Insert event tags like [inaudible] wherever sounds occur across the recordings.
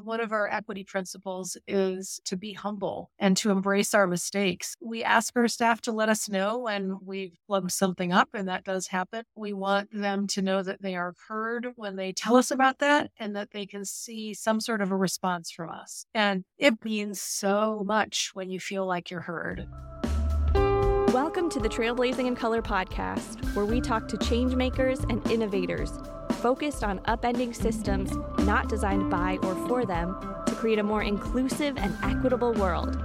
One of our equity principles is to be humble and to embrace our mistakes. We ask our staff to let us know when we've plugged something up, and that does happen. We want them to know that they are heard when they tell us about that and that they can see some sort of a response from us. And it means so much when you feel like you're heard. Welcome to the Trailblazing in Color podcast, where we talk to changemakers and innovators focused on upending systems not designed by or for them to create a more inclusive and equitable world.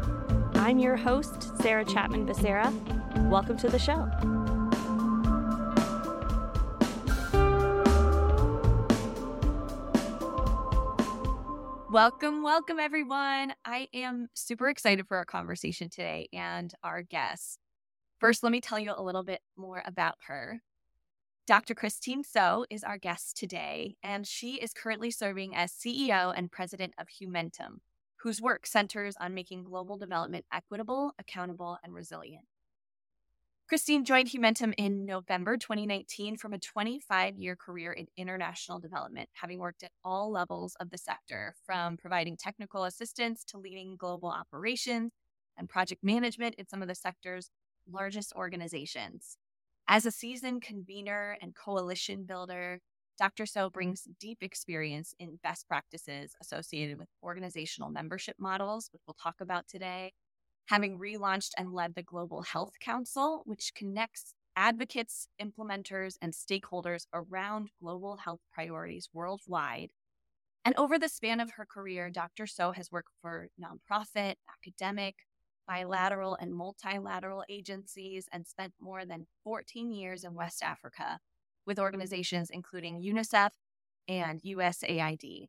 I'm your host, Sarah Chapman Becerra. Welcome to the show. Welcome, welcome, everyone. I am super excited for our conversation today and our guest. First, let me tell you a little bit more about her. Dr. Christine Sow is our guest today, and she is currently serving as CEO and president of Humentum, whose work centers on making global development equitable, accountable, and resilient. Christine joined Humentum in November 2019 from a 25 year career in international development, having worked at all levels of the sector, from providing technical assistance to leading global operations and project management in some of the sector's largest organizations. As a seasoned convener and coalition builder, Dr. Sow brings deep experience in best practices associated with organizational membership models, which we'll talk about today, having relaunched and led the Global Health Council, which connects advocates, implementers, and stakeholders around global health priorities worldwide. And over the span of her career, Dr. Sow has worked for nonprofit, academic, bilateral and multilateral agencies and spent more than 14 years in West Africa with organizations including UNICEF and USAID.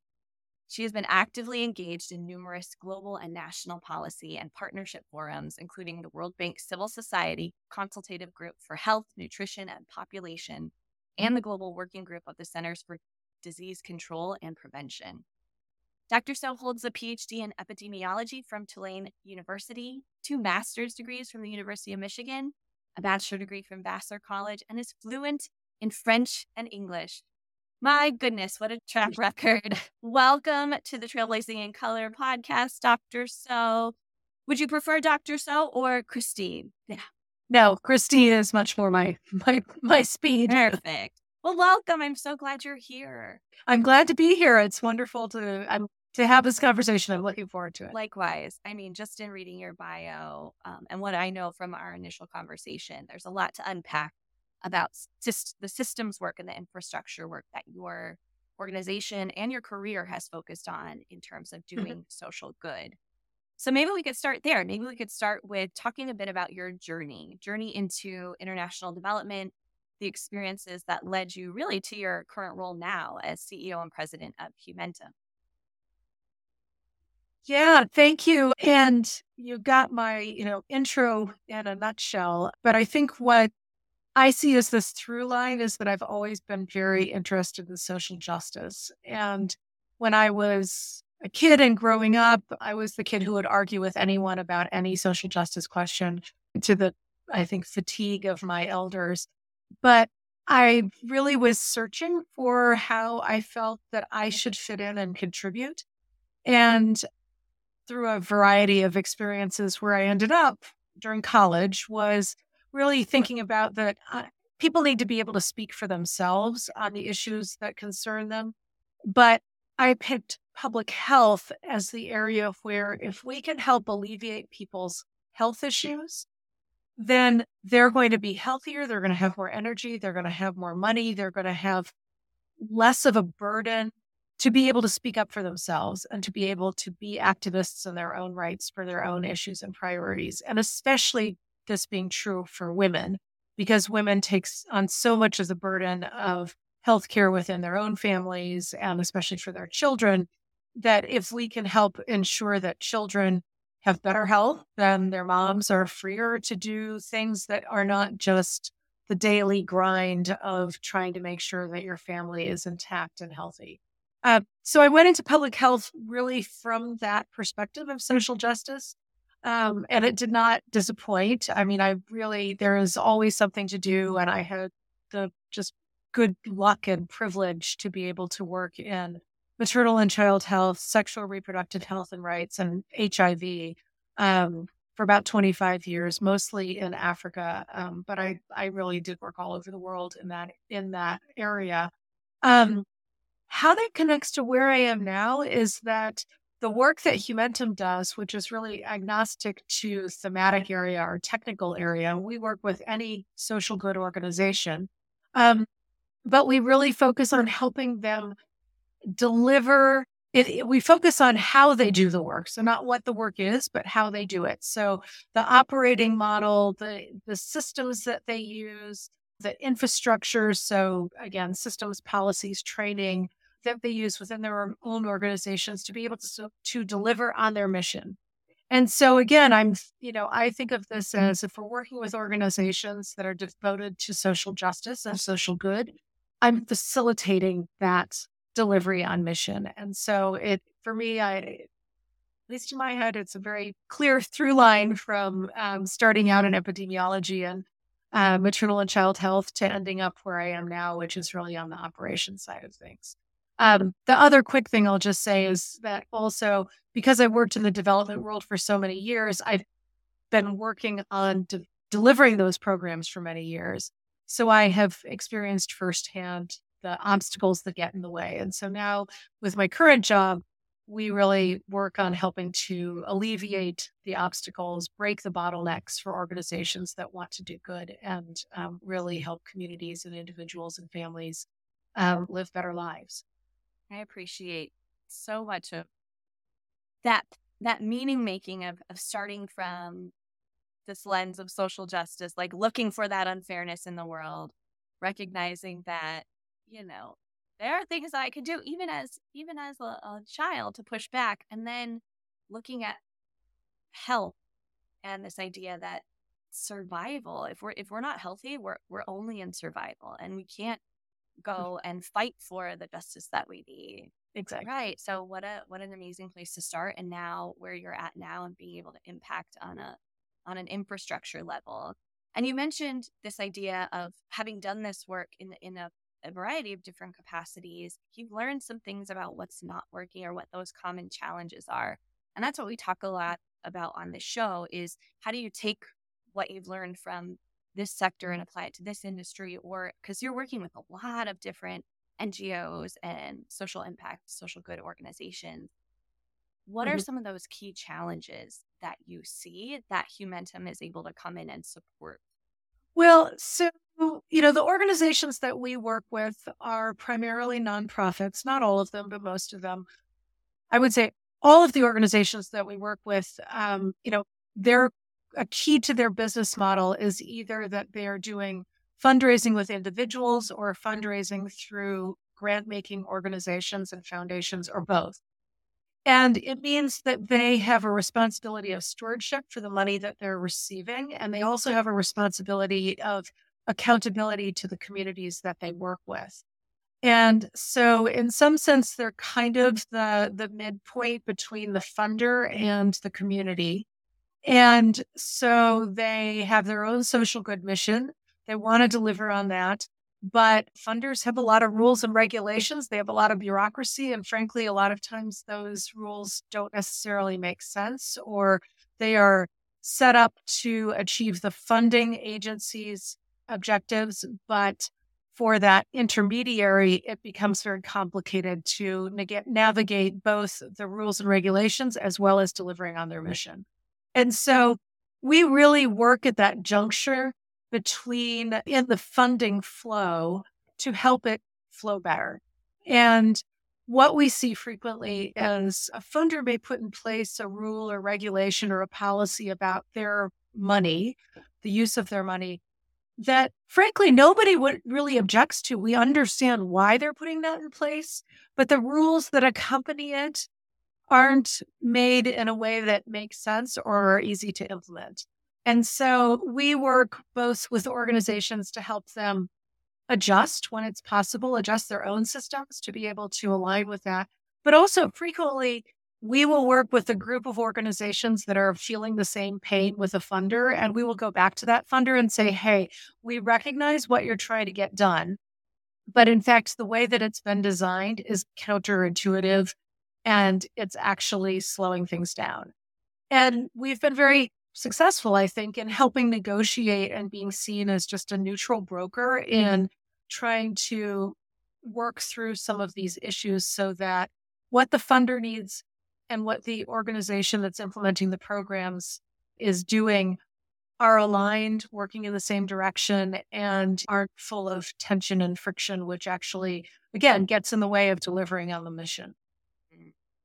She has been actively engaged in numerous global and national policy and partnership forums, including the World Bank Civil Society Consultative Group for Health, Nutrition, and Population, and the Global Working Group of the Centers for Disease Control and Prevention. Dr. Sow holds a PhD in epidemiology from Tulane University, two master's degrees from the University of Michigan, a bachelor degree from Vassar College, and is fluent in French and English. My goodness, what a track [laughs] record. Welcome to the Trailblazing in Color podcast, Dr. Sow. Would you prefer Dr. Sow or Christine? Yeah. No, Christine is much more my [laughs] my my speed. Perfect. Well, welcome. I'm so glad you're here. I'm glad to be here. It's wonderful to I'm to have this conversation. I'm looking forward to it. Likewise. I mean, just in reading your bio um, and what I know from our initial conversation, there's a lot to unpack about syst- the systems work and the infrastructure work that your organization and your career has focused on in terms of mm-hmm. doing mm-hmm. social good. So maybe we could start there. Maybe we could start with talking a bit about your journey, journey into international development, the experiences that led you really to your current role now as CEO and president of Humentum. Yeah, thank you. And you got my, you know, intro in a nutshell. But I think what I see as this through line is that I've always been very interested in social justice. And when I was a kid and growing up, I was the kid who would argue with anyone about any social justice question to the, I think, fatigue of my elders. But I really was searching for how I felt that I should fit in and contribute. And through a variety of experiences where I ended up during college was really thinking about that uh, people need to be able to speak for themselves on the issues that concern them. But I picked public health as the area where if we can help alleviate people's health issues, then they're going to be healthier. They're going to have more energy. They're going to have more money. They're going to have less of a burden to be able to speak up for themselves and to be able to be activists in their own rights for their own issues and priorities. And especially this being true for women, because women takes on so much of the burden of healthcare within their own families and especially for their children, that if we can help ensure that children have better health, then their moms are freer to do things that are not just the daily grind of trying to make sure that your family is intact and healthy. Uh, so I went into public health really from that perspective of social justice. Um, and it did not disappoint. I mean, I really, there is always something to do. And I had the just good luck and privilege to be able to work in maternal and child health, sexual reproductive health and rights, and HIV um, for about 25 years, mostly in Africa. Um, but I, I really did work all over the world in that in that area. Um, how that connects to where I am now is that the work that Humentum does, which is really agnostic to thematic area or technical area, we work with any social good organization. Um, but we really focus on helping them deliver it, it, we focus on how they do the work so not what the work is but how they do it so the operating model the the systems that they use the infrastructure so again systems policies training that they use within their own organizations to be able to to deliver on their mission and so again i'm you know i think of this as if we're working with organizations that are devoted to social justice and social good i'm facilitating that delivery on mission. And so it, for me, I, at least in my head, it's a very clear [laughs] through line from um, starting out in epidemiology and uh, maternal and child health to ending up where I am now, which is really on the operations side of things. Um, the other quick thing I'll just say is that also because I worked in the development world for so many years, I've been working on de- delivering those programs for many years. So I have experienced firsthand the obstacles that get in the way. And so now with my current job, we really work on helping to alleviate the obstacles, break the bottlenecks for organizations that want to do good, and um, really help communities and individuals and families um, live better lives. I appreciate so much of that that meaning making of, of starting from this lens of social justice, like looking for that unfairness in the world, recognizing that you know, there are things I could do even as even as a, a child to push back and then looking at health and this idea that survival if we're if we're not healthy we're we're only in survival and we can't. Go and fight for the justice that we need. Exactly. right so what a what an amazing place to start and now where you're at now and being able to impact on a on an infrastructure level. And you mentioned this idea of having done this work in in a a variety of different capacities, you've learned some things about what's not working or what those common challenges are. And that's what we talk a lot about on this show is how do you take what you've learned from this sector and apply it to this industry or because you're working with a lot of different NGOs and social impact, social good organizations. What mm-hmm. are some of those key challenges that you see that Humentum is able to come in and support? Well, so you know, the organizations that we work with are primarily nonprofits, not all of them, but most of them. I would say all of the organizations that we work with, um, you know, they're a key to their business model is either that they are doing fundraising with individuals or fundraising through grant making organizations and foundations or both. And it means that they have a responsibility of stewardship for the money that they're receiving. And they also have a responsibility of accountability to the communities that they work with. And so in some sense they're kind of the the midpoint between the funder and the community. And so they have their own social good mission. They want to deliver on that. But funders have a lot of rules and regulations. They have a lot of bureaucracy. And frankly, a lot of times those rules don't necessarily make sense or they are set up to achieve the funding agency's objectives, but for that intermediary, it becomes very complicated to navigate both the rules and regulations as well as delivering on their mission. And so we really work at that juncture between in the funding flow to help it flow better. And what we see frequently is a funder may put in place a rule or regulation or a policy about their money, the use of their money, that frankly nobody would really objects to. We understand why they're putting that in place, but the rules that accompany it aren't made in a way that makes sense or are easy to implement. And so we work both with organizations to help them adjust when it's possible, adjust their own systems to be able to align with that, but also frequently we will work with a group of organizations that are feeling the same pain with a funder, and we will go back to that funder and say, hey, we recognize what you're trying to get done, But in fact, the way that it's been designed is counterintuitive and it's actually slowing things down. And we've been very successful, I think, in helping negotiate and being seen as just a neutral broker in mm-hmm. trying to work through some of these issues so that what the funder needs and what the organization that's implementing the programs is doing are aligned, working in the same direction, and aren't full of tension and friction, which actually, again, gets in the way of delivering on the mission.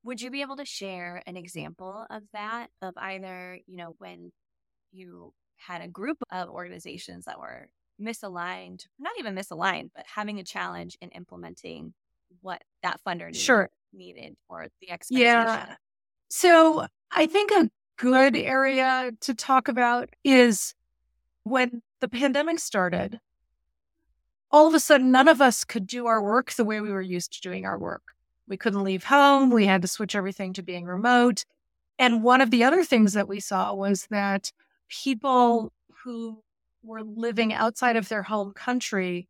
Would you be able to share an example of that, of either, you know, when you had a group of organizations that were misaligned, not even misaligned, but having a challenge in implementing what that funder needed, sure. needed or the expectation? Yeah. So I think a good area to talk about is when the pandemic started, all of a sudden, none of us could do our work the way we were used to doing our work. We couldn't leave home. We had to switch everything to being remote. And one of the other things that we saw was that people who were living outside of their home country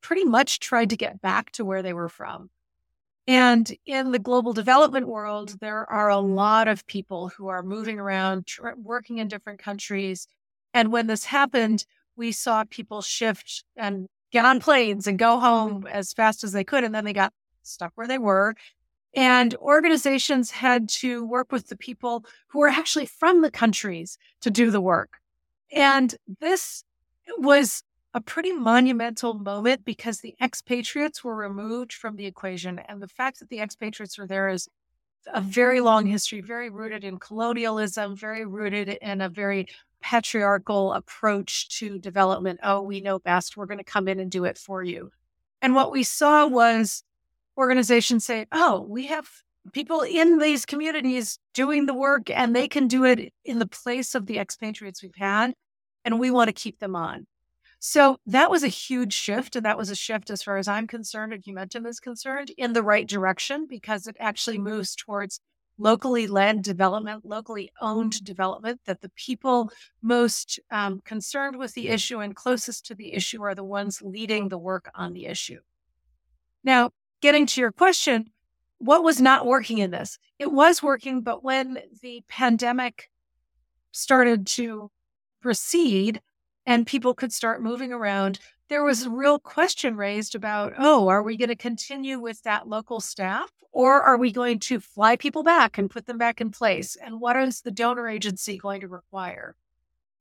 pretty much tried to get back to where they were from. And in the global development world, there are a lot of people who are moving around, tr- working in different countries. And when this happened, we saw people shift and get on planes and go home as fast as they could. And then they got stuck where they were. And organizations had to work with the people who were actually from the countries to do the work. And this was a pretty monumental moment because the expatriates were removed from the equation. And the fact that the expatriates were there is a very long history, very rooted in colonialism, very rooted in a very patriarchal approach to development. Oh, we know best. We're going to come in and do it for you. And what we saw was organizations say, oh, we have people in these communities doing the work and they can do it in the place of the expatriates we've had. And we want to keep them on. So that was a huge shift. And that was a shift, as far as I'm concerned and Humentum is concerned, in the right direction because it actually moves towards locally led development, locally owned development, that the people most um, concerned with the issue and closest to the issue are the ones leading the work on the issue. Now, getting to your question, what was not working in this? It was working, but when the pandemic started to proceed and people could start moving around, there was a real question raised about oh, are we going to continue with that local staff or are we going to fly people back and put them back in place? And what is the donor agency going to require?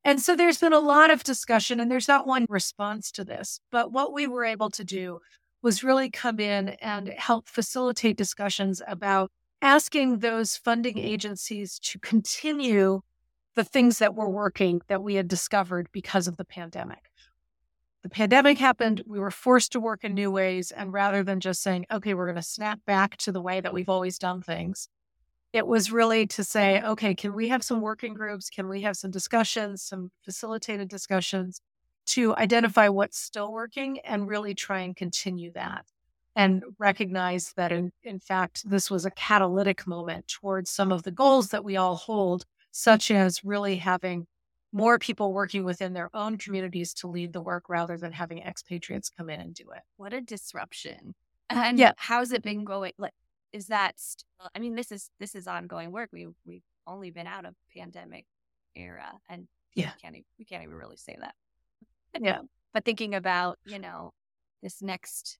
And so there's been a lot of discussion, and there's not one response to this. But what we were able to do was really come in and help facilitate discussions about asking those funding agencies to continue the things that were working that we had discovered because of the pandemic. The pandemic happened, we were forced to work in new ways. And rather than just saying, okay, we're going to snap back to the way that we've always done things, it was really to say, okay, can we have some working groups? Can we have some discussions, some facilitated discussions to identify what's still working and really try and continue that and recognize that in, in fact this was a catalytic moment towards some of the goals that we all hold such as really having more people working within their own communities to lead the work rather than having expatriates come in and do it. What a disruption. And yeah. how's it been going? Like is that still, i mean this is this is ongoing work. We we've only been out of pandemic era and yeah. we can't, we can't even really say that yeah. But thinking about, you know, this next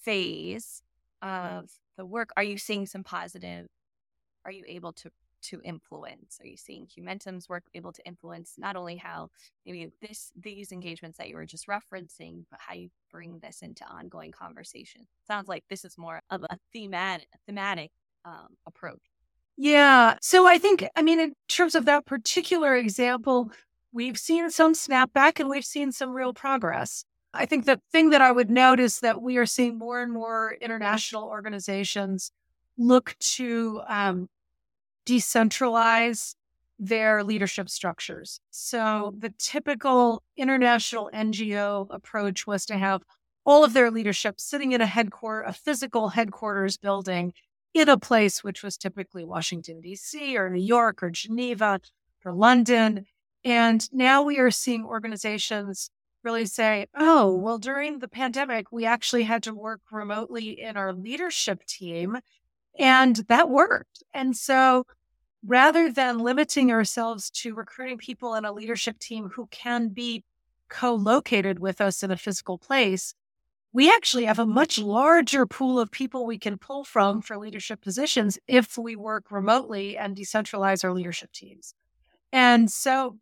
phase of the work, are you seeing some positive? Are you able to to influence? Are you seeing Humentum's work able to influence not only how maybe this these engagements that you were just referencing, but how you bring this into ongoing conversation? Sounds like this is more of a thematic thematic um, approach. Yeah. So I think, I mean, in terms of that particular example, we've seen some snapback and we've seen some real progress. I think the thing that I would note is that we are seeing more and more international organizations look to um, decentralize their leadership structures. So the typical international NGO approach was to have all of their leadership sitting in a headquarter, a physical headquarters building in a place which was typically Washington, D.C. or New York or Geneva or London. And now we are seeing organizations really say, oh, well, during the pandemic, we actually had to work remotely in our leadership team, and that worked. And so rather than limiting ourselves to recruiting people in a leadership team who can be co located with us in a physical place, we actually have a much larger pool of people we can pull from for leadership positions if we work remotely and decentralize our leadership teams. And so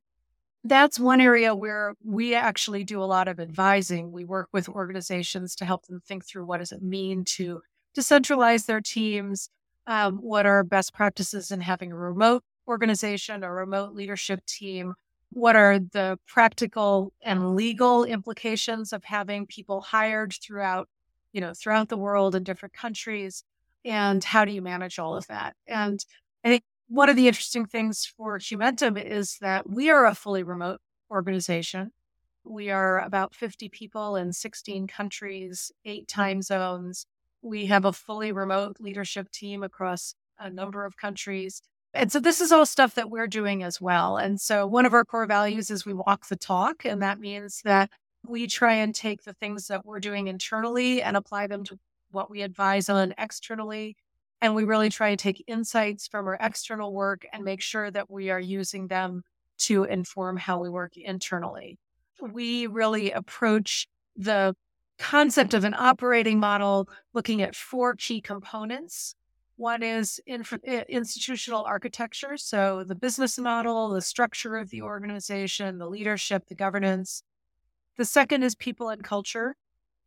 that's one area where we actually do a lot of advising. We work with organizations to help them think through what does it mean to decentralize their teams, um, what are best practices in having a remote organization, a remote leadership team, what are the practical and legal implications of having people hired throughout you know throughout the world in different countries? And how do you manage all of that? And i think one of the interesting things for Humentum is that we are a fully remote organization. We are about 50 people in 16 countries, eight time zones. We have a fully remote leadership team across a number of countries. And so this is all stuff that we're doing as well. And so one of our core values is we walk the talk. And that means that we try and take the things that we're doing internally and apply them to what we advise on externally and we really try and take insights from our external work and make sure that we are using them to inform how we work internally. We really approach the concept of an operating model looking at four key components. One is inf- institutional architecture, so the business model, the structure of the organization, the leadership, the governance. The second is people and culture.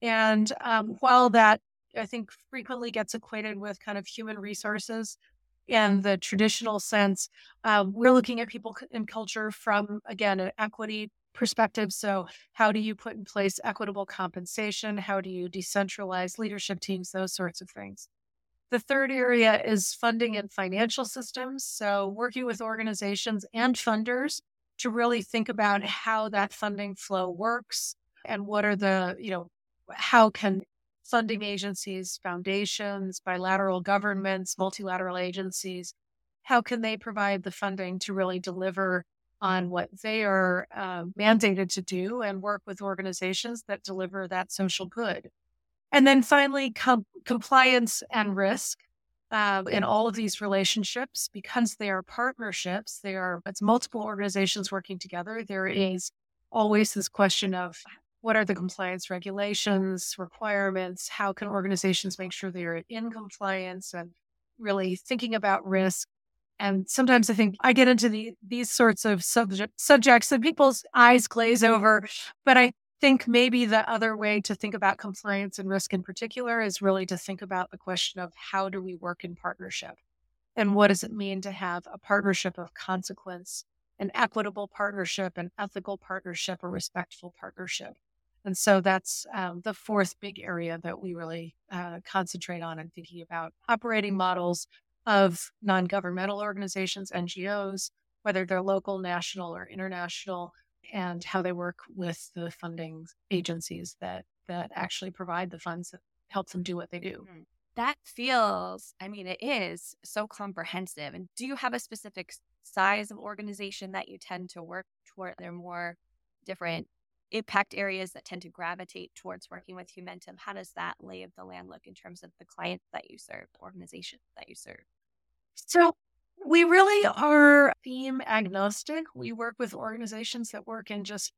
And um, while that I think frequently gets equated with kind of human resources in the traditional sense. Uh, we're looking at people and culture from, again, an equity perspective. So, how do you put in place equitable compensation? How do you decentralize leadership teams? Those sorts of things. The third area is funding and financial systems. So, working with organizations and funders to really think about how that funding flow works and what are the, you know, how can funding agencies, foundations, bilateral governments, multilateral agencies, how can they provide the funding to really deliver on what they are uh, mandated to do and work with organizations that deliver that social good? And then finally, com- compliance and risk. Uh, in all of these relationships, because they are partnerships, they are it's multiple organizations working together. There is always this question of what are the compliance regulations, requirements? How can organizations make sure they're in compliance and really thinking about risk? And sometimes I think I get into the, these sorts of subject, subjects and people's eyes glaze over. But I think maybe the other way to think about compliance and risk in particular is really to think about the question of how do we work in partnership? And what does it mean to have a partnership of consequence, an equitable partnership, an ethical partnership, a respectful partnership? And so that's um, the fourth big area that we really uh, concentrate on and thinking about operating models of non governmental organizations, NGOs, whether they're local, national, or international, and how they work with the funding agencies that, that actually provide the funds that help them do what they do. Hmm. That feels, I mean, it is so comprehensive. And do you have a specific size of organization that you tend to work toward? They're more different impact areas that tend to gravitate towards working with Humentum, how does that lay of the land look in terms of the clients that you serve, organizations that you serve? So we really are theme agnostic. We work with organizations that work in just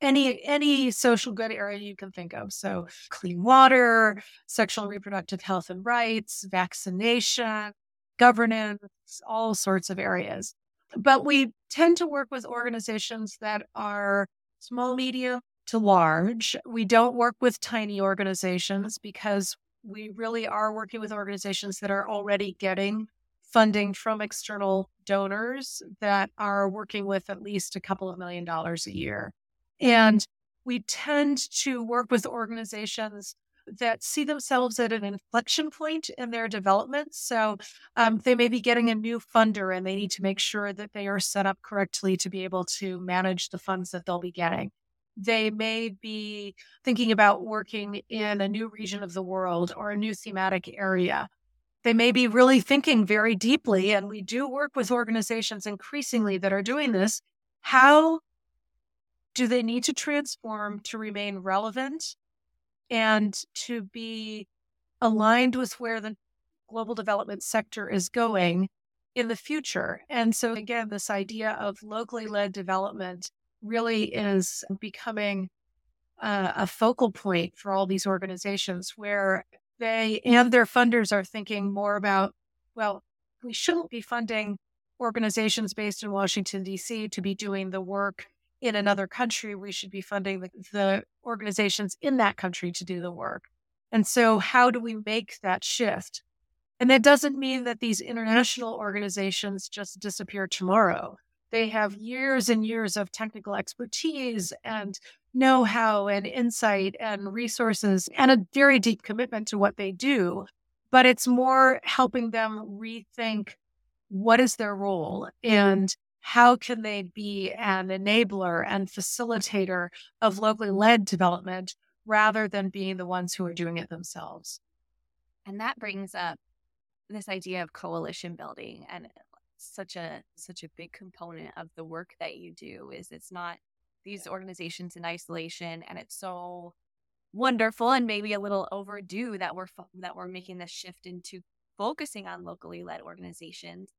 any any social good area you can think of. So clean water, sexual reproductive health and rights, vaccination, governance, all sorts of areas. But we tend to work with organizations that are small, medium to large. We don't work with tiny organizations because we really are working with organizations that are already getting funding from external donors that are working with at least a couple of million dollars a year. And we tend to work with organizations that see themselves at an inflection point in their development. So um, they may be getting a new funder and they need to make sure that they are set up correctly to be able to manage the funds that they'll be getting. They may be thinking about working in a new region of the world or a new thematic area. They may be really thinking very deeply, and we do work with organizations increasingly that are doing this. How do they need to transform to remain relevant and to be aligned with where the global development sector is going in the future? And so, again, this idea of locally led development really is becoming uh, a focal point for all these organizations where they and their funders are thinking more about, well, we shouldn't be funding organizations based in Washington, D.C. to be doing the work in another country. We should be funding the, the organizations in that country to do the work. And so, how do we make that shift? And that doesn't mean that these international organizations just disappear tomorrow. They have years and years of technical expertise and know how and insight and resources and a very deep commitment to what they do. But it's more helping them rethink what is their role and how can they be an enabler and facilitator of locally led development rather than being the ones who are doing it themselves. And that brings up this idea of coalition building and such a such a big component of the work that you do is it's not these organizations in isolation and it's so wonderful and maybe a little overdue that we're that we're making this shift into focusing on locally led organizations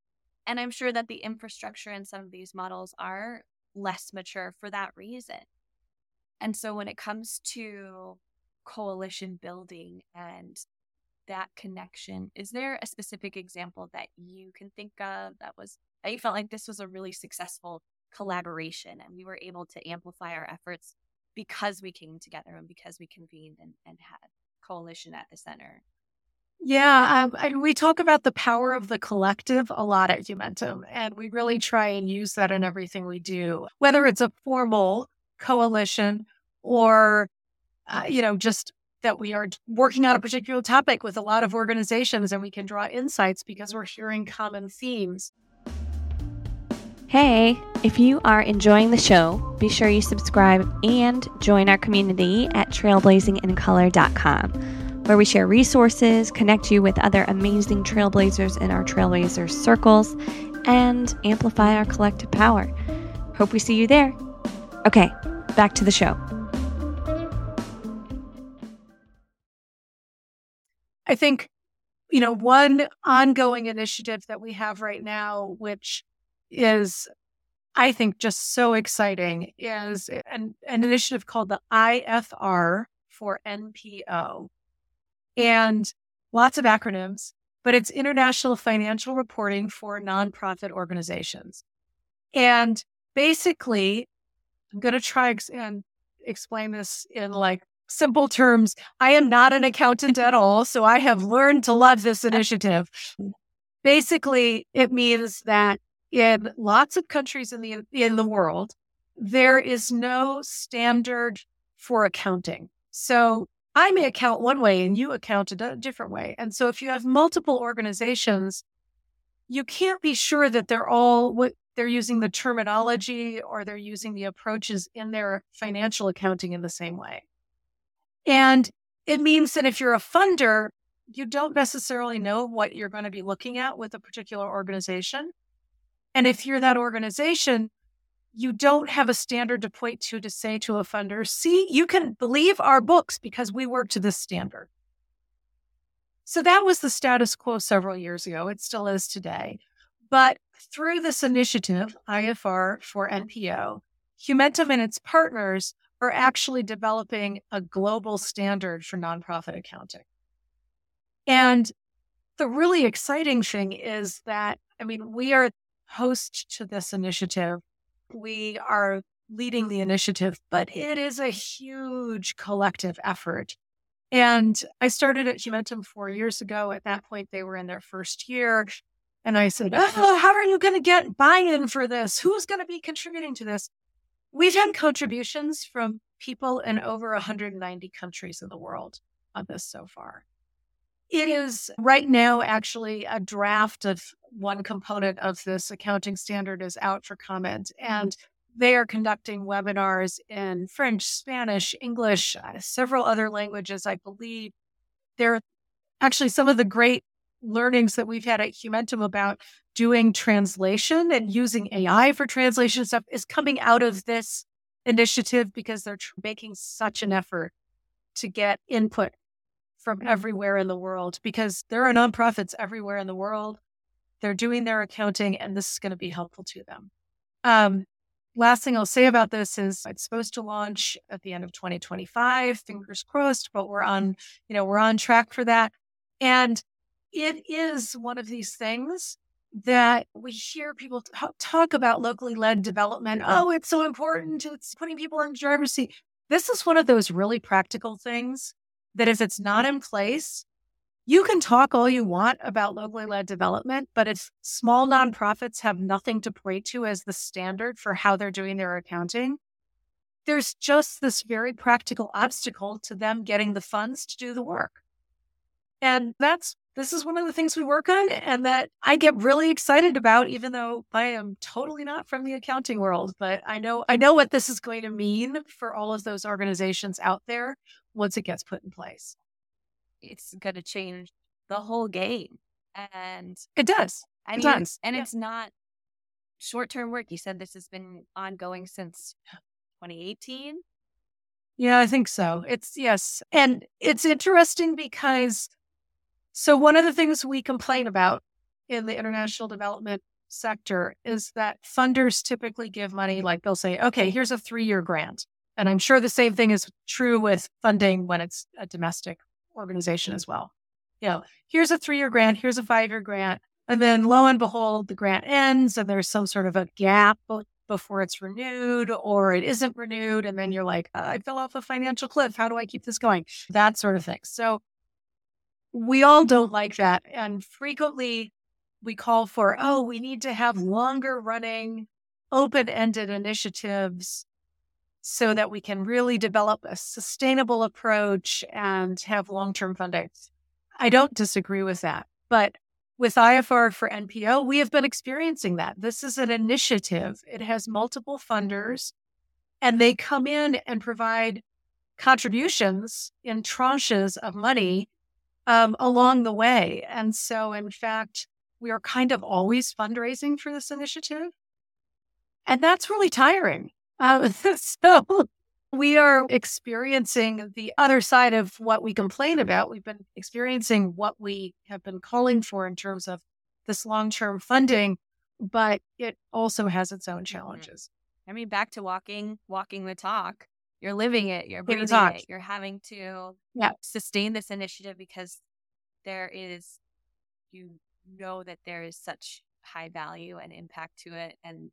and i'm sure that the infrastructure in some of these models are less mature for that reason and so when it comes to coalition building and that connection. Is there a specific example that you can think of that was you felt like this was a really successful collaboration and we were able to amplify our efforts because we came together and because we convened and, and had coalition at the center? Yeah, um, and we talk about the power of the collective a lot at Humentum, and we really try and use that in everything we do, whether it's a formal coalition or, uh, you know, just that we are working on a particular topic with a lot of organizations and we can draw insights because we're hearing common themes. Hey, if you are enjoying the show, be sure you subscribe and join our community at trailblazingincolor.com, where we share resources, connect you with other amazing trailblazers in our trailblazers circles, and amplify our collective power. Hope we see you there. Okay, back to the show. I think, you know, one ongoing initiative that we have right now, which is, I think, just so exciting, is an, an initiative called the IFR for NPO. And lots of acronyms, but it's International Financial Reporting for Nonprofit Organizations. And basically, I'm going to try and explain this in like simple terms, I am not an accountant at all. So I have learned to love this initiative. Basically, it means that in lots of countries in the in the world, there is no standard for accounting. So I may account one way and you account a different way. And so if you have multiple organizations, you can't be sure that they're all what they're using the terminology or they're using the approaches in their financial accounting in the same way. And it means that if you're a funder, you don't necessarily know what you're going to be looking at with a particular organization. And if you're that organization, you don't have a standard to point to to say to a funder, see, you can believe our books because we work to this standard. So that was the status quo several years ago. It still is today. But through this initiative, IFR for NPO, Humentum and its partners are actually developing a global standard for nonprofit accounting. And the really exciting thing is that, I mean, we are host to this initiative. We are leading the initiative, but it is a huge collective effort. And I started at Humentum four years ago. At that point, they were in their first year. And I said, oh, How are you going to get buy in for this? Who's going to be contributing to this? We've had contributions from people in over 190 countries in the world on this so far. It is right now actually a draft of one component of this accounting standard is out for comment, and they are conducting webinars in French, Spanish, English, uh, several other languages, I believe. They're actually some of the great learnings that we've had at Humentum about doing translation and using AI for translation stuff is coming out of this initiative because they're tr- making such an effort to get input from everywhere in the world because there are nonprofits everywhere in the world. They're doing their accounting, and this is going to be helpful to them. Um, last thing I'll say about this is it's supposed to launch at the end of 2025. Fingers crossed, but we're on, you know, we're on track for that. And it is one of these things that we hear people t- talk about locally led development. Oh, it's so important. It's putting people in the driver's seat. This is one of those really practical things that if it's not in place, you can talk all you want about locally led development, but if small nonprofits have nothing to point to as the standard for how they're doing their accounting, there's just this very practical obstacle to them getting the funds to do the work. And that's this is one of the things we work on and that I get really excited about, even though I am totally not from the accounting world. But I know I know what this is going to mean for all of those organizations out there once it gets put in place. It's gonna change the whole game. And it does. I mean, it does. and yeah. it's not short term work. You said this has been ongoing since 2018. Yeah, I think so. It's yes. And it's interesting because so, one of the things we complain about in the international development sector is that funders typically give money, like they'll say, okay, here's a three year grant. And I'm sure the same thing is true with funding when it's a domestic organization as well. You know, here's a three year grant, here's a five year grant. And then lo and behold, the grant ends and there's some sort of a gap before it's renewed or it isn't renewed. And then you're like, I fell off a financial cliff. How do I keep this going? That sort of thing. So we all don't like that. And frequently we call for, oh, we need to have longer running, open ended initiatives so that we can really develop a sustainable approach and have long term funding. I don't disagree with that. But with IFR for NPO, we have been experiencing that. This is an initiative, it has multiple funders, and they come in and provide contributions in tranches of money um, along the way. And so, in fact, we are kind of always fundraising for this initiative. And that's really tiring. Um, [laughs] so, we are experiencing the other side of what we complain about. We've been experiencing what we have been calling for in terms of this long term funding, but it also has its own mm-hmm. challenges. I mean, back to walking, walking the talk you're living it, you're breathing it, you're having to yeah. sustain this initiative because there is, you know, that there is such high value and impact to it. And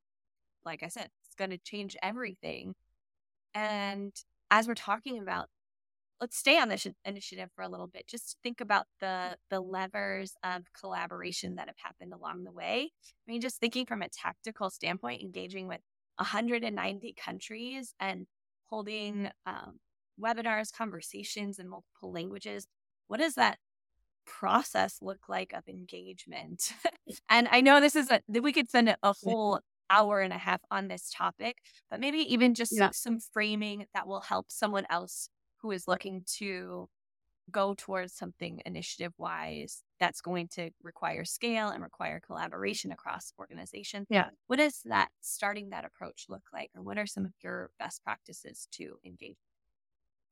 like I said, it's going to change everything. And as we're talking about, let's stay on this initiative for a little bit. Just think about the the levers of collaboration that have happened along the way. I mean, just thinking from a tactical standpoint, engaging with 190 countries and holding um, webinars, conversations in multiple languages. What does that process look like of engagement? [laughs] and I know this is a, we could spend a whole hour and a half on this topic, but maybe even just yeah. some framing that will help someone else who is looking to go towards something initiative wise that's going to require scale and require collaboration across organizations. Yeah. What does that starting that approach look like? Or what are some of your best practices to engage?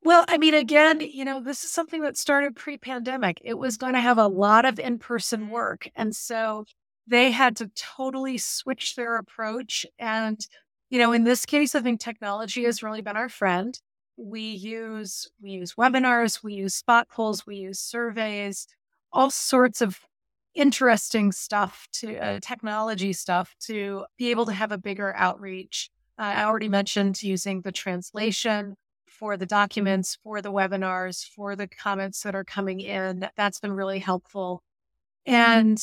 Well, I mean, again, you know, this is something that started pre pandemic. It was going to have a lot of in person mm-hmm. work. And so they had to totally switch their approach. And, you know, in this case, I think technology has really been our friend we use we use webinars, we use spot polls, we use surveys, all sorts of interesting stuff to uh, technology stuff to be able to have a bigger outreach. I already mentioned using the translation for the documents, for the webinars, for the comments that are coming in. That's been really helpful. And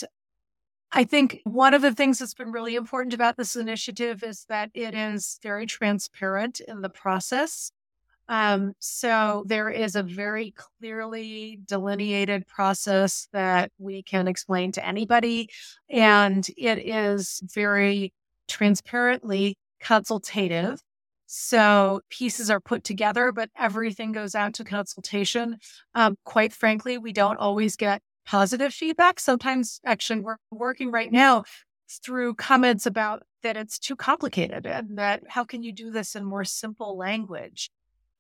I think one of the things that's been really important about this initiative is that it is very transparent in the process. Um, so there is a very clearly delineated process that we can explain to anybody. And it is very transparently consultative. So pieces are put together, but everything goes out to consultation. Um, quite frankly, we don't always get positive feedback. Sometimes, actually, we're working right now through comments about that it's too complicated and that how can you do this in more simple language?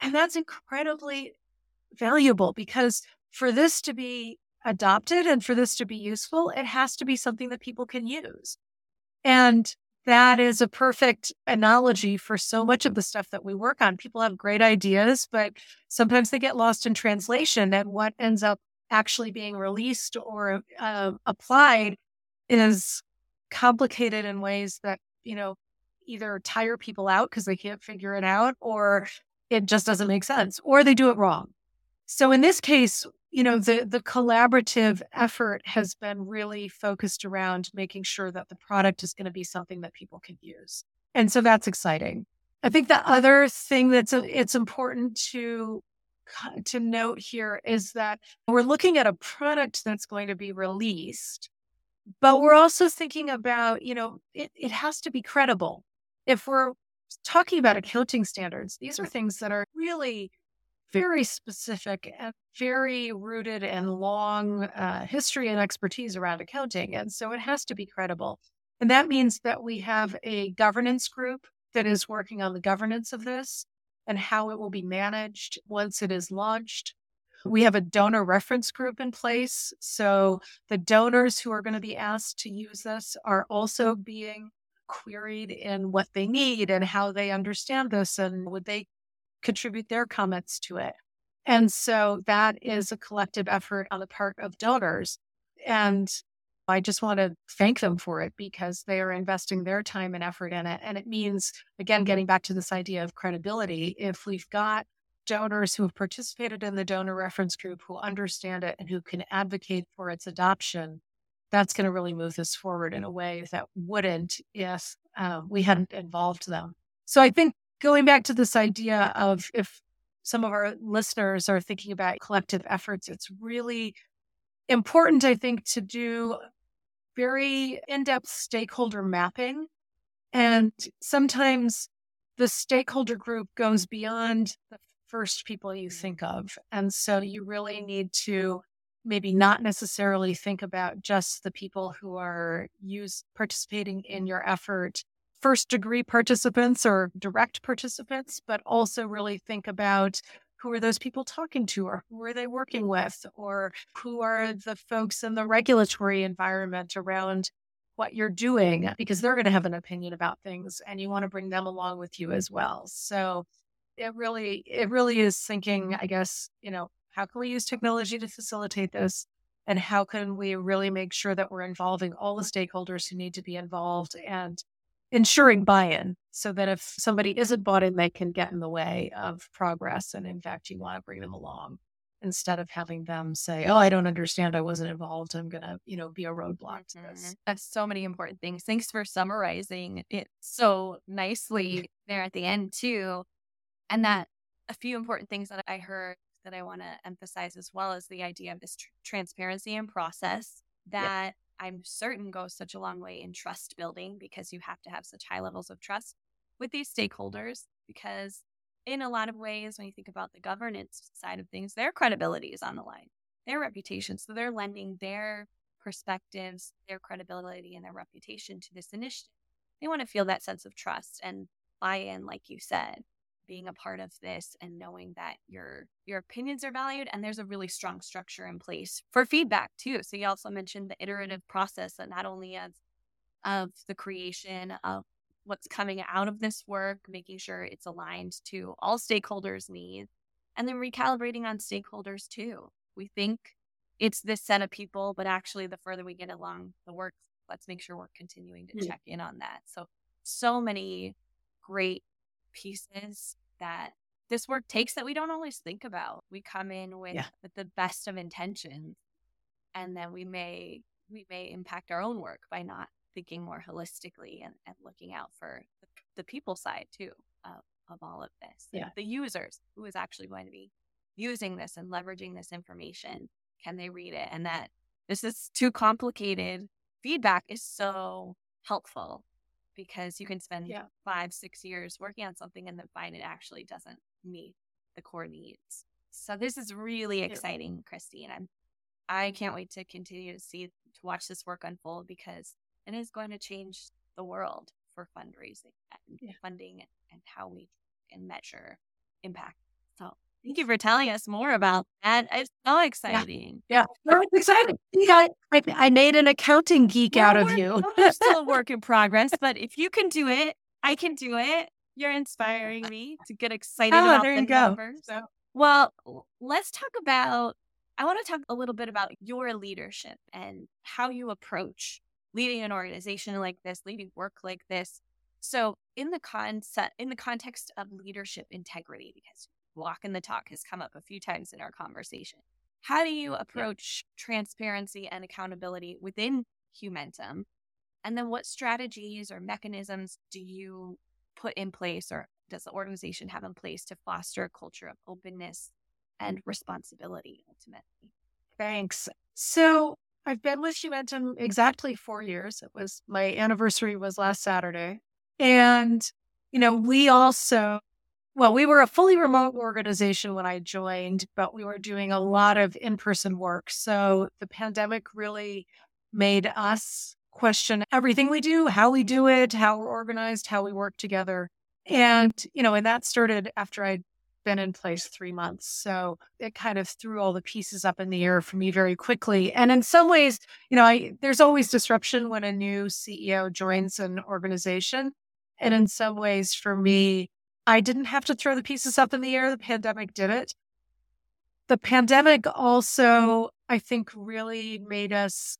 And that's incredibly valuable because for this to be adopted and for this to be useful, it has to be something that people can use. And that is a perfect analogy for so much of the stuff that we work on. People have great ideas, but sometimes they get lost in translation. And what ends up actually being released or uh, applied is complicated in ways that, you know, either tire people out because they can't figure it out or it just doesn't make sense or they do it wrong. So in this case, you know, the the collaborative effort has been really focused around making sure that the product is going to be something that people can use. And so that's exciting. I think the other thing that's a, it's important to to note here is that we're looking at a product that's going to be released, but we're also thinking about, you know, it, it has to be credible. If we're talking about accounting standards, these are things that are really very specific and very rooted in long uh, history and expertise around accounting. And so it has to be credible. And that means that we have a governance group that is working on the governance of this and how it will be managed once it is launched. We have a donor reference group in place. So the donors who are going to be asked to use this are also being queried in what they need and how they understand this and would they contribute their comments to it. And so that is a collective effort on the part of donors. And I just want to thank them for it because they are investing their time and effort in it. And it means, again, getting back to this idea of credibility, if we've got donors who have participated in the donor reference group who understand it and who can advocate for its adoption, that's going to really move this forward in a way that wouldn't if uh, we hadn't involved them. So I think going back to this idea of if some of our listeners are thinking about collective efforts, it's really important, I think, to do very in depth stakeholder mapping. And sometimes the stakeholder group goes beyond the first people you think of. And so you really need to maybe not necessarily think about just the people who are use participating in your effort first degree participants or direct participants, but also really think about who are those people talking to or who are they working with or who are the folks in the regulatory environment around what you're doing because they're going to have an opinion about things and you want to bring them along with you as well. So it really it really is thinking I guess, you know, how can we use technology to facilitate this and how can we really make sure that we're involving all the stakeholders who need to be involved and ensuring buy-in so that if somebody isn't bought in, they can get in the way of progress. And in fact, you want to bring them along instead of having them say, "Oh, I don't understand. I wasn't involved. I'm gonna, you know, be a roadblock to this." Mm-hmm. That's so many important things. Thanks for summarizing it so nicely there at the end too. And that a few important things that I heard that I want to emphasize as well is the idea of this tr- transparency and process that I'm certain goes such a long way in trust building because you have to have such high levels of trust with these stakeholders. Because in a lot of ways, when you think about the governance side of things, their credibility is on the line, their reputation. So they're lending their perspectives, their credibility, and their reputation to this initiative. They want to feel that sense of trust and buy in, like you said being a part of this and knowing that your your opinions are valued and there's a really strong structure in place for feedback too. So you also mentioned the mm-hmm. iterative process that not only of of the creation of what's coming out of this work, making sure it's aligned to all stakeholders' needs, and then recalibrating on stakeholders too. We think it's this set of people, but actually, the further we get along the work, let's make sure we're continuing to mm-hmm. check in on that. So, so many great pieces that this work takes that we don't always think about. We come in with, yeah. with the best of intentions and then we may we may impact our own work by not thinking more holistically and, and looking out for the, the people side too of, of all of this. Yeah. The users who is actually going to be using this and leveraging this information. Can they read it? And that this is too complicated. Feedback is so helpful because you can spend yeah. five, six years working on something and then find it actually doesn't meet the core needs. So this is really exciting, yeah. Christine. I'm I can't wait to continue to see to watch this work unfold because it is going to change the world for fundraising and yeah. funding and how we can measure impact. So thank you for telling us more about that. It's so exciting. Yeah, yeah. it's exciting. Yeah, I, I made an accounting geek well, out of you. we're still a [laughs] work in progress, but if you can do it, I can do it. You're inspiring me to get excited oh, about there the numbers. So. Well, let's talk about. I want to talk a little bit about your leadership and how you approach leading an organization like this, leading work like this. So, in the concept, in the context of leadership integrity, because walking the talk has come up a few times in our conversation, how do you approach yeah. transparency and accountability within Humentum? And then, what strategies or mechanisms do you put in place or does the organization have in place to foster a culture of openness and responsibility ultimately? Thanks. So I've been with Humentum exactly four years. It was my anniversary was last Saturday. And, you know, we also, well, we were a fully remote organization when I joined, but we were doing a lot of in person work. So the pandemic really made us question everything we do, how we do it, how we're organized, how we work together. And, you know, and that started after I'd been in place three months. So it kind of threw all the pieces up in the air for me very quickly. And in some ways, you know, I, there's always disruption when a new CEO joins an organization. And in some ways, for me, I didn't have to throw the pieces up in the air. The pandemic did it. The pandemic also, I think, really made us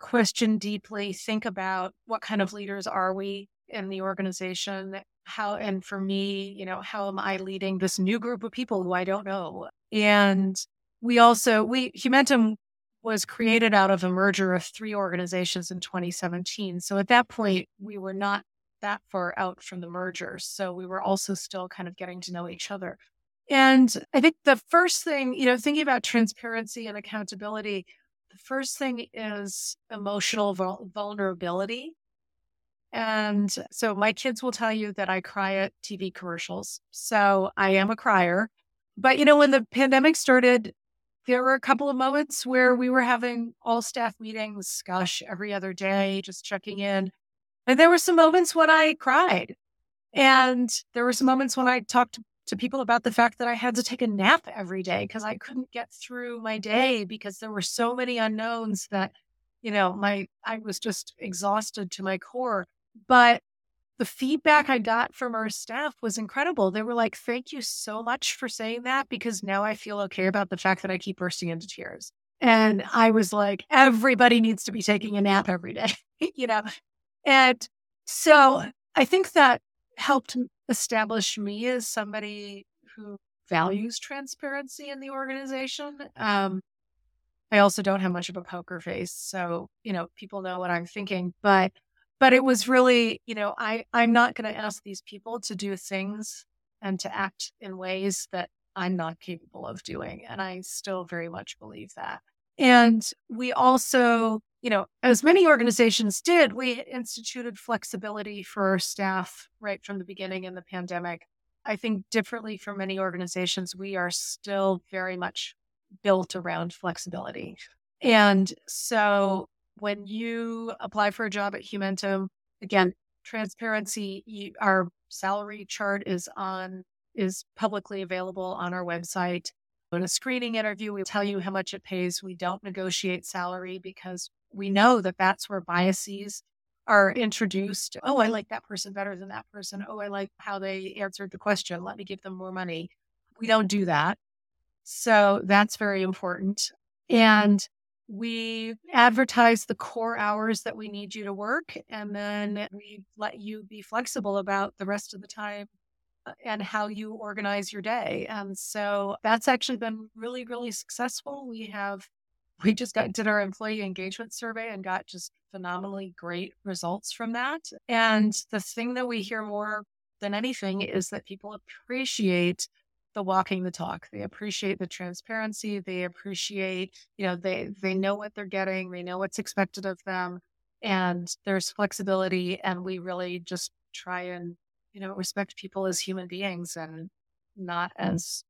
question deeply, think about what kind of leaders are we in the organization? How, and for me, you know, how am I leading this new group of people who I don't know? And we also, we, Humentum was created out of a merger of three organizations in 2017. So at that point, we were not that far out from the merger. So we were also still kind of getting to know each other. And I think the first thing, you know, thinking about transparency and accountability, the first thing is emotional vul- vulnerability. And so my kids will tell you that I cry at TV commercials. So I am a crier. But, you know, when the pandemic started, there were a couple of moments where we were having all staff meetings, gosh, every other day, just checking in. And there were some moments when I cried. And there were some moments when I talked to people about the fact that I had to take a nap every day because I couldn't get through my day because there were so many unknowns that, you know, my I was just exhausted to my core. But the feedback I got from our staff was incredible. They were like, "Thank you so much for saying that because now I feel okay about the fact that I keep bursting into tears." And I was like, everybody needs to be taking a nap every day, [laughs] you know. And so I think that helped establish me as somebody who values transparency in the organization. Um, I also don't have much of a poker face, so you know people know what I'm thinking. But but it was really you know I I'm not going to ask these people to do things and to act in ways that I'm not capable of doing, and I still very much believe that. And we also you know, as many organizations did, we instituted flexibility for our staff right from the beginning in the pandemic. I think differently from many organizations, we are still very much built around flexibility. And so when you apply for a job at Humentum, again, transparency, you, our salary chart is on is publicly available on our website. In a screening interview, we tell you how much it pays. We don't negotiate salary because we know that that's where biases are introduced. Oh, I like that person better than that person. Oh, I like how they answered the question. Let me give them more money. We don't do that. So that's very important. And we advertise the core hours that we need you to work, and then we let you be flexible about the rest of the time and how you organize your day. And so that's actually been really, really successful. We have [laughs] we just got did our employee engagement survey and got just phenomenally great results from that. And the thing that we hear more than anything is that people appreciate the walking the talk. They appreciate the transparency. They appreciate, you know, they they know what they're getting. They know what's expected of them, and there's flexibility. And we really just try and, you know, respect people as human beings and not mm. as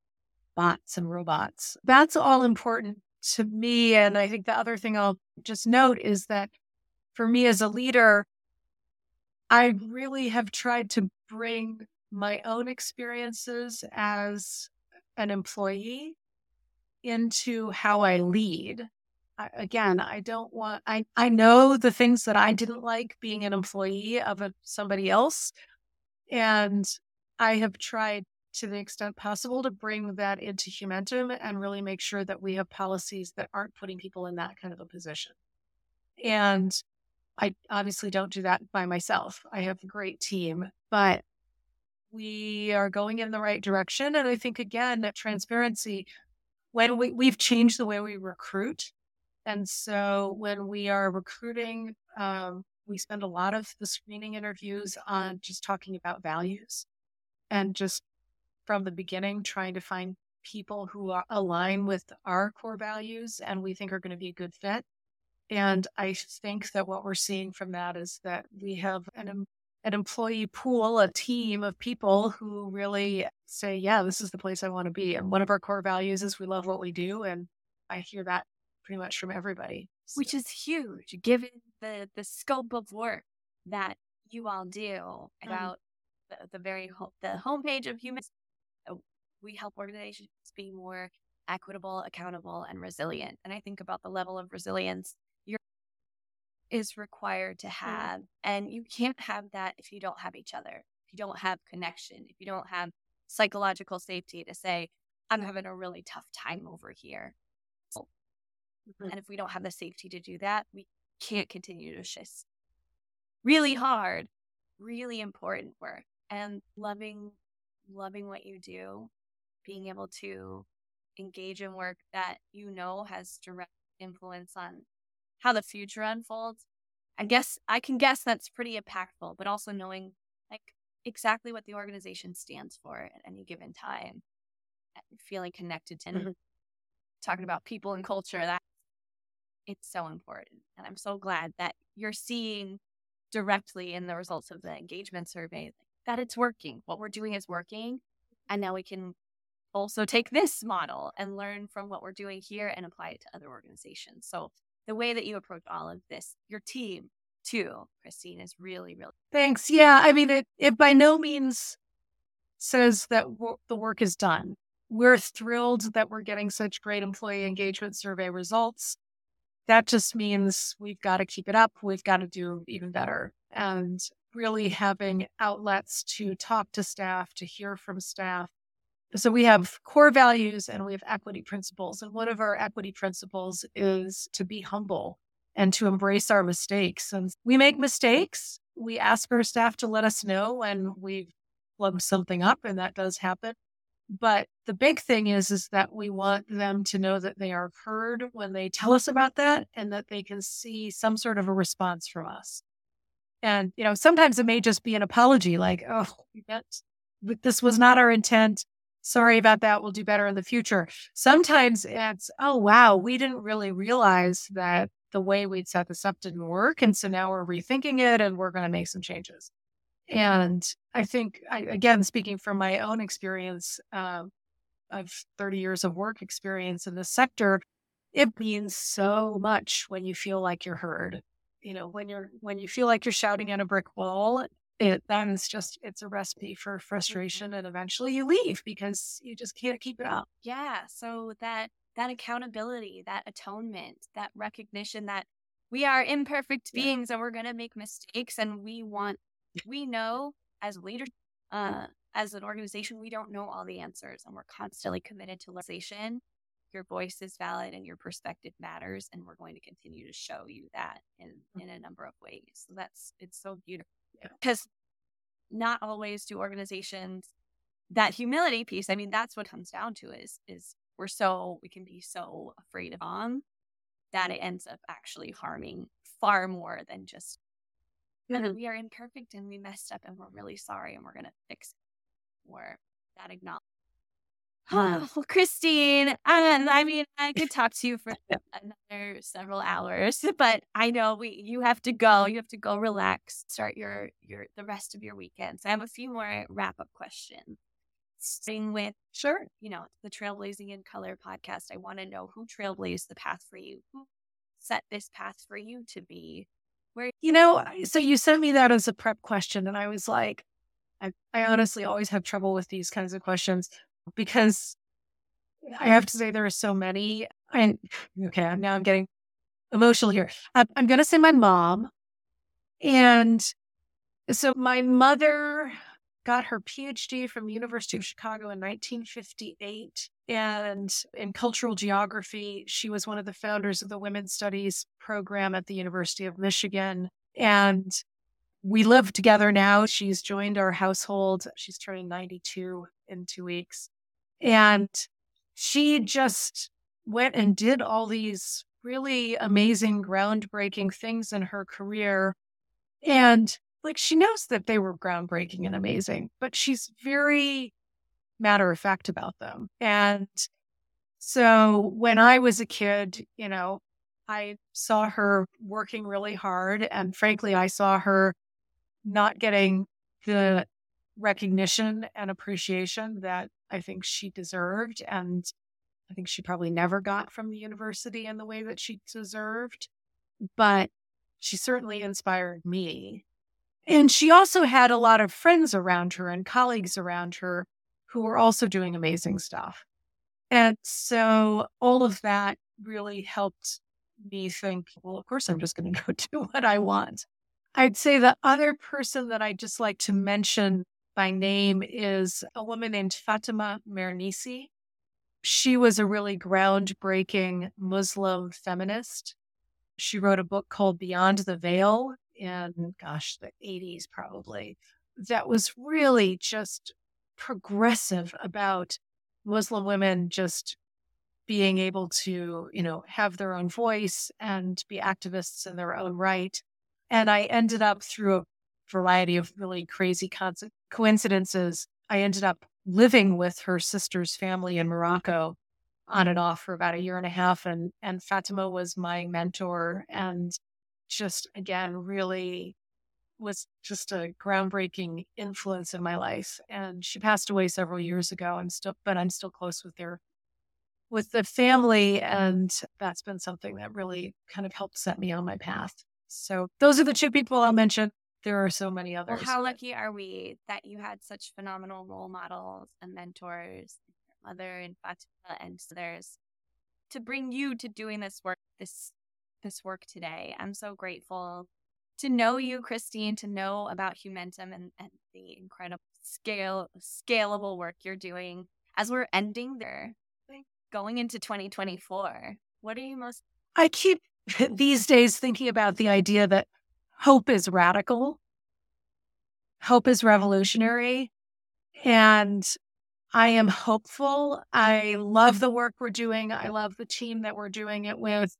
bots and robots. That's all important to me, and I think the other thing I'll just note is that for me as a leader, I really have tried to bring my own experiences as an employee into how I lead. I, again, I don't want, I, I know the things that I didn't like being an employee of a, somebody else. And I have tried to the extent possible to bring that into Humentum and really make sure that we have policies that aren't putting people in that kind of a position. And I obviously don't do that by myself. I have a great team, but we are going in the right direction. And I think, again, that transparency, when we, we've changed the way we recruit. And so when we are recruiting, um, we spend a lot of the screening interviews on just talking about values and just from the beginning trying to find people who align with our core values and we think are going to be a good fit. And I think that what we're seeing from that is that we have an, an employee pool, a team of people who really say, yeah, this is the place I want to be. And one of our core values is we love what we do. And I hear that pretty much from everybody. Which is huge given the, the scope of work that you all do mm-hmm. about mm. the, the very ho- the homepage of Humentum we help organizations be more equitable, accountable, and resilient. And I think about the level of resilience your is required to mm-hmm. have. And you can't have that if you don't have each other, if you don't have connection, if you don't have psychological safety to say, I'm having a really tough time over here. Mm-hmm. And if we don't have the safety to do that, we can't continue to shift. Really hard, really important work. And loving loving what you do being able to engage in work that you know has direct influence on how the future unfolds. I guess I can guess that's pretty impactful, but also knowing like exactly what the organization stands for at any given time, feeling connected to mm-hmm. talking about people and culture that it's so important. And I'm so glad that you're seeing directly in the results of the engagement survey that it's working. What we're doing is working. And now we can also take this model and learn from what we're doing here and apply it to other organizations. So the way that you approach all of this, your team too, Christine, is really, really. Thanks. Yeah. I mean, it, it by no means says that w- the work is done. We're thrilled that we're getting such great employee engagement survey results. That just means we've got to keep it up. We've got to do even better. And really having outlets to talk to staff, to hear from staff, so we have core values and we have equity principles. And one of our equity principles is to be humble and to embrace our mistakes. And we make mistakes. We ask our staff to let us know when we've plugged something up, and that does happen. But the big thing is, is that we want them to know that they are heard when they tell us about that and that they can see some sort of a response from us. And, you know, sometimes it may just be an apology like, oh, we meant this was not our intent sorry about that. We'll do better in the future. Sometimes it's, oh, wow, we didn't really realize that the way we'd set this up didn't work. And so now we're rethinking it and we're going to make some changes. And I think, I, again, speaking from my own experience, uh, of 30 years of work experience in this sector, it means so much when you feel like you're heard. You know, when you're when you feel like you're shouting at a brick wall it then it's just it's a recipe for mm-hmm. frustration and eventually you leave because you just can't keep it up yeah so that that accountability that atonement that recognition that we are imperfect beings yeah. and we're going to make mistakes and we want we [laughs] know as leaders uh as an organization we don't know all the answers and we're constantly committed to listening your voice is valid and your perspective matters and we're going to continue to show you that in in a number of ways. So that's it's so beautiful. Because not always do organizations that humility piece. I mean, that's what comes down to is is we're so we can be so afraid of them that it ends up actually harming far more than just mm-hmm. we are imperfect and we messed up and we're really sorry and we're gonna fix it. Or that acknowledge Oh, well, [laughs] Christine, and I mean, I could talk to you for [laughs] another several hours, but I know we you have to go. You have to go relax, start your your the rest of your weekend. So I have a few more wrap up questions. Starting with sure, you know, the Trailblazing in Color podcast. I want to know who trailblazed the path for you. Who set this path for you to be Where you know, so you sent me that as a prep question, and I was like, I, I honestly always have trouble with these kinds of questions because I have to say there are so many. And okay, now I'm getting emotional here. I'm, I'm going to say my mom. And so my mother got her PhD from University of Chicago in 1958. And in cultural geography, she was one of the founders of the Women's Studies program at the University of Michigan. And we live together now. She's joined our household. She's turning 92 in two weeks. And she just went and did all these really amazing, groundbreaking things in her career. And like she knows that they were groundbreaking and amazing, but she's very matter of fact about them. And so when I was a kid, you know, I saw her working really hard. And frankly, I saw her not getting the recognition and appreciation that I think she deserved. And I think she probably never got from the university in the way that she deserved. But she certainly inspired me. And she also had a lot of friends around her and colleagues around her who were also doing amazing stuff. And so all of that really helped me think, well, of course, I'm just going [laughs] to go do what I want. I'd say the other person that I'd just like to mention by name is a woman named Fatima Mernissi. She was a really groundbreaking Muslim feminist. She wrote a book called Beyond the Veil in, gosh, the 80s probably, that was really just progressive about Muslim women just being able to, you know, have their own voice and be activists in their own right. And I ended up through a variety of really crazy coincidences. I ended up living with her sister's family in Morocco on and off for about a year and a half. And, and Fatima was my mentor and just, again, really was just a groundbreaking influence in my life. And she passed away several years ago. I'm still, but I'm still close with her, with the family. And that's been something that really kind of helped set me on my path. So those are the two people I'll mention. There are so many others. Well, how lucky are we that you had such phenomenal role models and mentors, your mother and Fatima and others, to bring you to doing this work, this this work today. I'm so grateful to know you, Christine, to know about Humentum and, and the incredible scale scalable work you're doing. As we're ending there, going into 2024, what are you most I keep [laughs] these days thinking about the idea that hope is radical, hope is revolutionary. And I am hopeful. I love the work we're doing. I love the team that we're doing it with.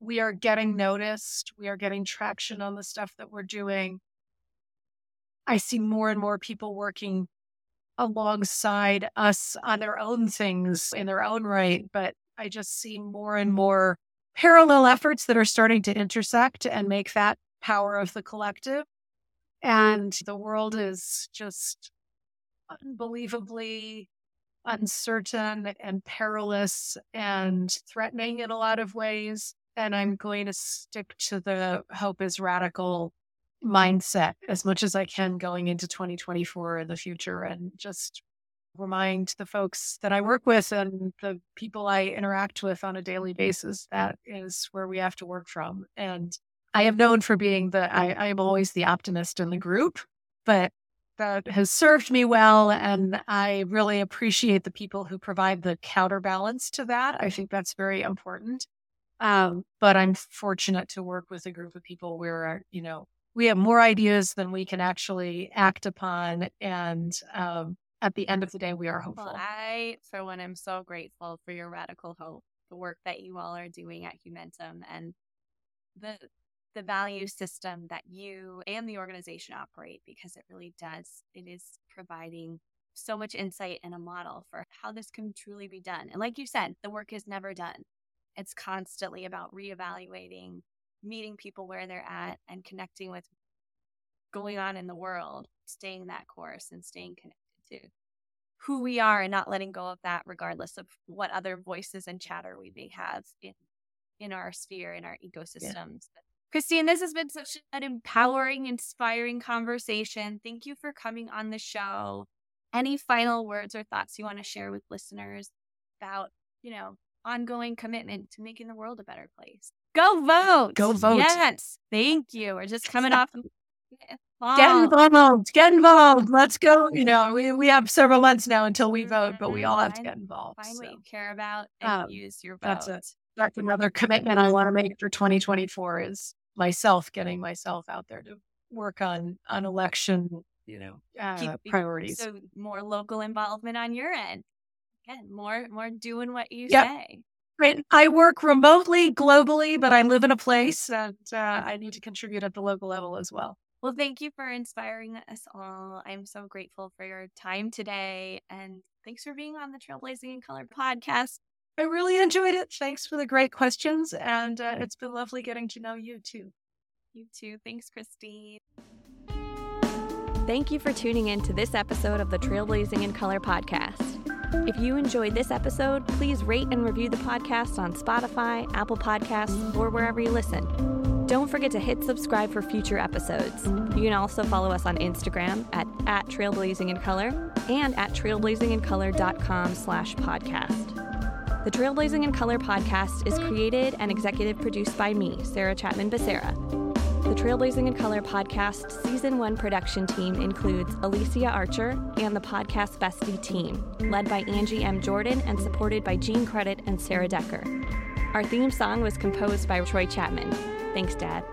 We are getting mm-hmm. noticed. We are getting traction on the stuff that we're doing. I see more and more people working alongside us on their own things in their own right. But I just see more and more parallel efforts that are starting to intersect and make that power of the collective. And the world is just unbelievably uncertain and perilous and threatening in a lot of ways. And I'm going to stick to the hope is radical mm-hmm. mindset as much as I can going into 2024 in the future and just remind the folks that I work with and the people I interact with on a daily basis that is where we have to work from. And I am known for being the, I, I am always the optimist in the group, but that has served me well. And I really appreciate the people who provide the counterbalance to that. I think that's very important. Um, but I'm fortunate to work with a group of people where, you know, we have more ideas than we can actually act upon. And um, at the end of the day, we are hopeful. Well, I, for one, am so grateful for your radical hope, the work that you all are doing at Humentum, and the the value system that you and the organization operate, because it really does. It is providing so much insight and a model for how this can truly be done. And like you said, the work is never done. It's constantly about reevaluating, meeting people where they're at, and connecting with going on in the world, staying that course and staying connected to who we are and not letting go of that regardless of what other voices and chatter we may have in in our sphere in our ecosystems yeah. Christine, this has been such an empowering, inspiring conversation. Thank you for coming on the show. Any final words or thoughts you want to share with listeners about, you know, ongoing commitment to making the world a better place? Go vote. Go vote. Yes. Thank you. We're just coming off. Get involved. Get involved. Let's go. You know, we, we have several months now until we vote, but we all have to get involved. Find so. what you care about and um, use your vote. That's it. That's another commitment I want to make for 2024 is myself getting myself out there to work on on election, you know, uh, priorities. So more local involvement on your end. Again, more more doing what you yep. say. Right. I work remotely, globally, but I live in a place and uh, I need to contribute at the local level as well. Well, thank you for inspiring us all. I'm so grateful for your time today. And thanks for being on the Trailblazing in Color podcast. I really enjoyed it. Thanks for the great questions. And uh, it's been lovely getting to know you too. You too. Thanks, Christine. Thank you for tuning in to this episode of the Trailblazing in Color podcast. If you enjoyed this episode, please rate and review the podcast on Spotify, Apple Podcasts, or wherever you listen. Don't forget to hit subscribe for future episodes. You can also follow us on Instagram at, at trailblazingincolor and at trailblazingincolor.com slash podcast. The Trailblazing in Color podcast is created and executive produced by me, Sarah Chapman Becerra. The Trailblazing in Color podcast season one production team includes Alicia Archer and the podcast bestie team, led by Angie M. Jordan and supported by Gene Credit and Sarah Decker. Our theme song was composed by Troy Chapman. Thanks, Dad.